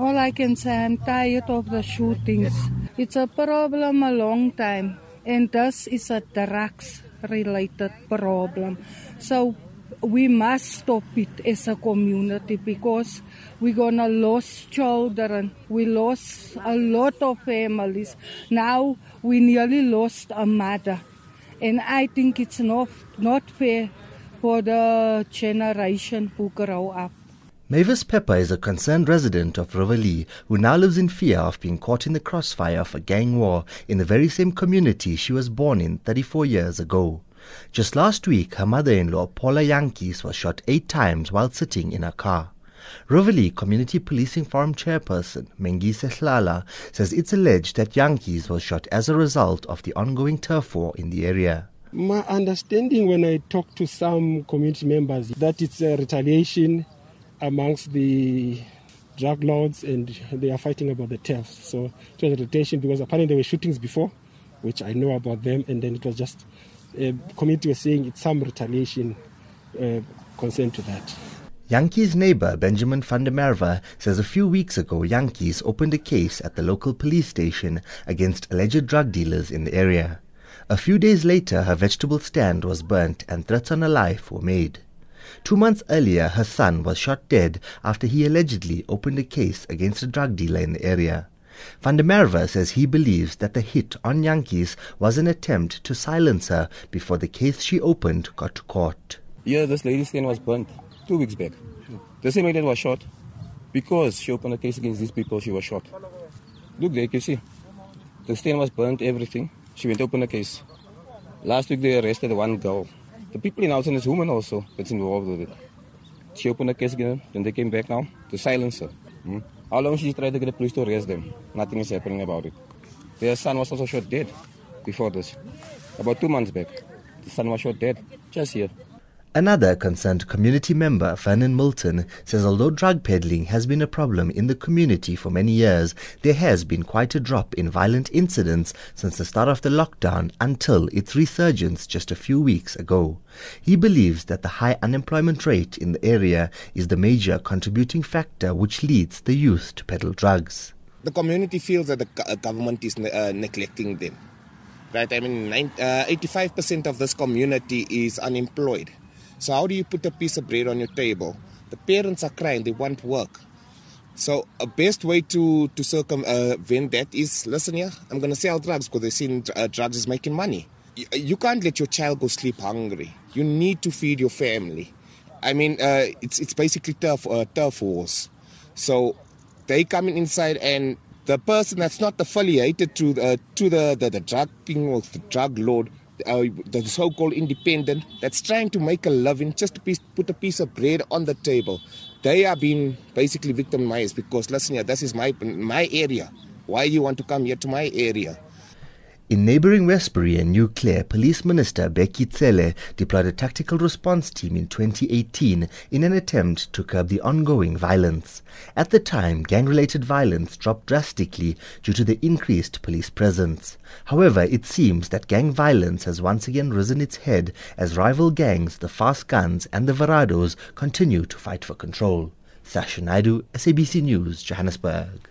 All I can say, I'm tired of the shootings. It's a problem a long time, and this is a drugs related problem. So we must stop it as a community because we're gonna lose children. We lost a lot of families. Now we nearly lost a mother. And I think it's not, not fair for the generation who grow up. Mavis Pepper is a concerned resident of Riverlea who now lives in fear of being caught in the crossfire of a gang war in the very same community she was born in 34 years ago. Just last week, her mother-in-law, Paula Jantjies was shot eight times while sitting in a car. Riverlea Community Policing Forum chairperson, Mengise Hlala, says it's alleged that Jantjies was shot as a result of the ongoing turf war in the area. My understanding when I talk to some community members that it's a retaliation amongst the drug lords and they are fighting about the turf. So it was a retaliation because apparently there were shootings before, which I know about them, and then it was just uh, community was saying it's some retaliation uh, concerned to that. Jantjies' neighbor Benjamin Merwe says a few weeks ago Jantjies opened a case at the local police station against alleged drug dealers in the area. A few days later, her vegetable stand was burnt and threats on her life were made. Two months earlier, her son was shot dead after he allegedly opened a case against a drug dealer in the area. Van der Merwe says he believes that the hit on Jantjies was an attempt to silence her before the case she opened got to court. Yeah, this lady's skin was burnt two weeks back. The same lady was shot because she opened a case against these people. She was shot. Look there, you see the stain was burnt. Everything. She went to open a case. Last week they arrested one girl. The people in Alton is woman also that's involved with it. She opened a case again, then they came back now to silence her. Hmm? How long she tried to get the police to arrest them? Nothing is happening about it. Their son was also shot dead before this. About two months back. The son was shot dead just here. Another concerned community member, Vernon Milton, says although drug peddling has been a problem in the community for many years, there has been quite a drop in violent incidents since the start of the lockdown until its resurgence just a few weeks ago. He believes that the high unemployment rate in the area is the major contributing factor which leads the youth to peddle drugs. The community feels that the government is uh, neglecting them. Right? I mean, 90, uh, 85% of this community is unemployed so how do you put a piece of bread on your table? The parents are crying; they want work. So a best way to to circumvent that is listen here. I'm going to sell drugs because they see uh, drugs is making money. You, you, can't let your child go sleep hungry. You need to feed your family. I mean, uh, it's it's basically turf uh, turf wars. So they coming inside and the person that's not affiliated to the to the, the the drug king or the drug lord uh, the so-called independent that's trying to make a living just to piece, put a piece of bread on the table. They are being basically victimized because listen here, this is my my area. Why you want to come here to my area? In neighboring Westbury and New Clare, Police Minister Bheki Cele deployed a tactical response team in 2018 in an attempt to curb the ongoing violence. At the time, gang-related violence dropped drastically due to the increased police presence. However, it seems that gang violence has once again risen its head as rival gangs, the Fast Guns and the Verados, continue to fight for control. Sasha Naidu, SABC News, Johannesburg.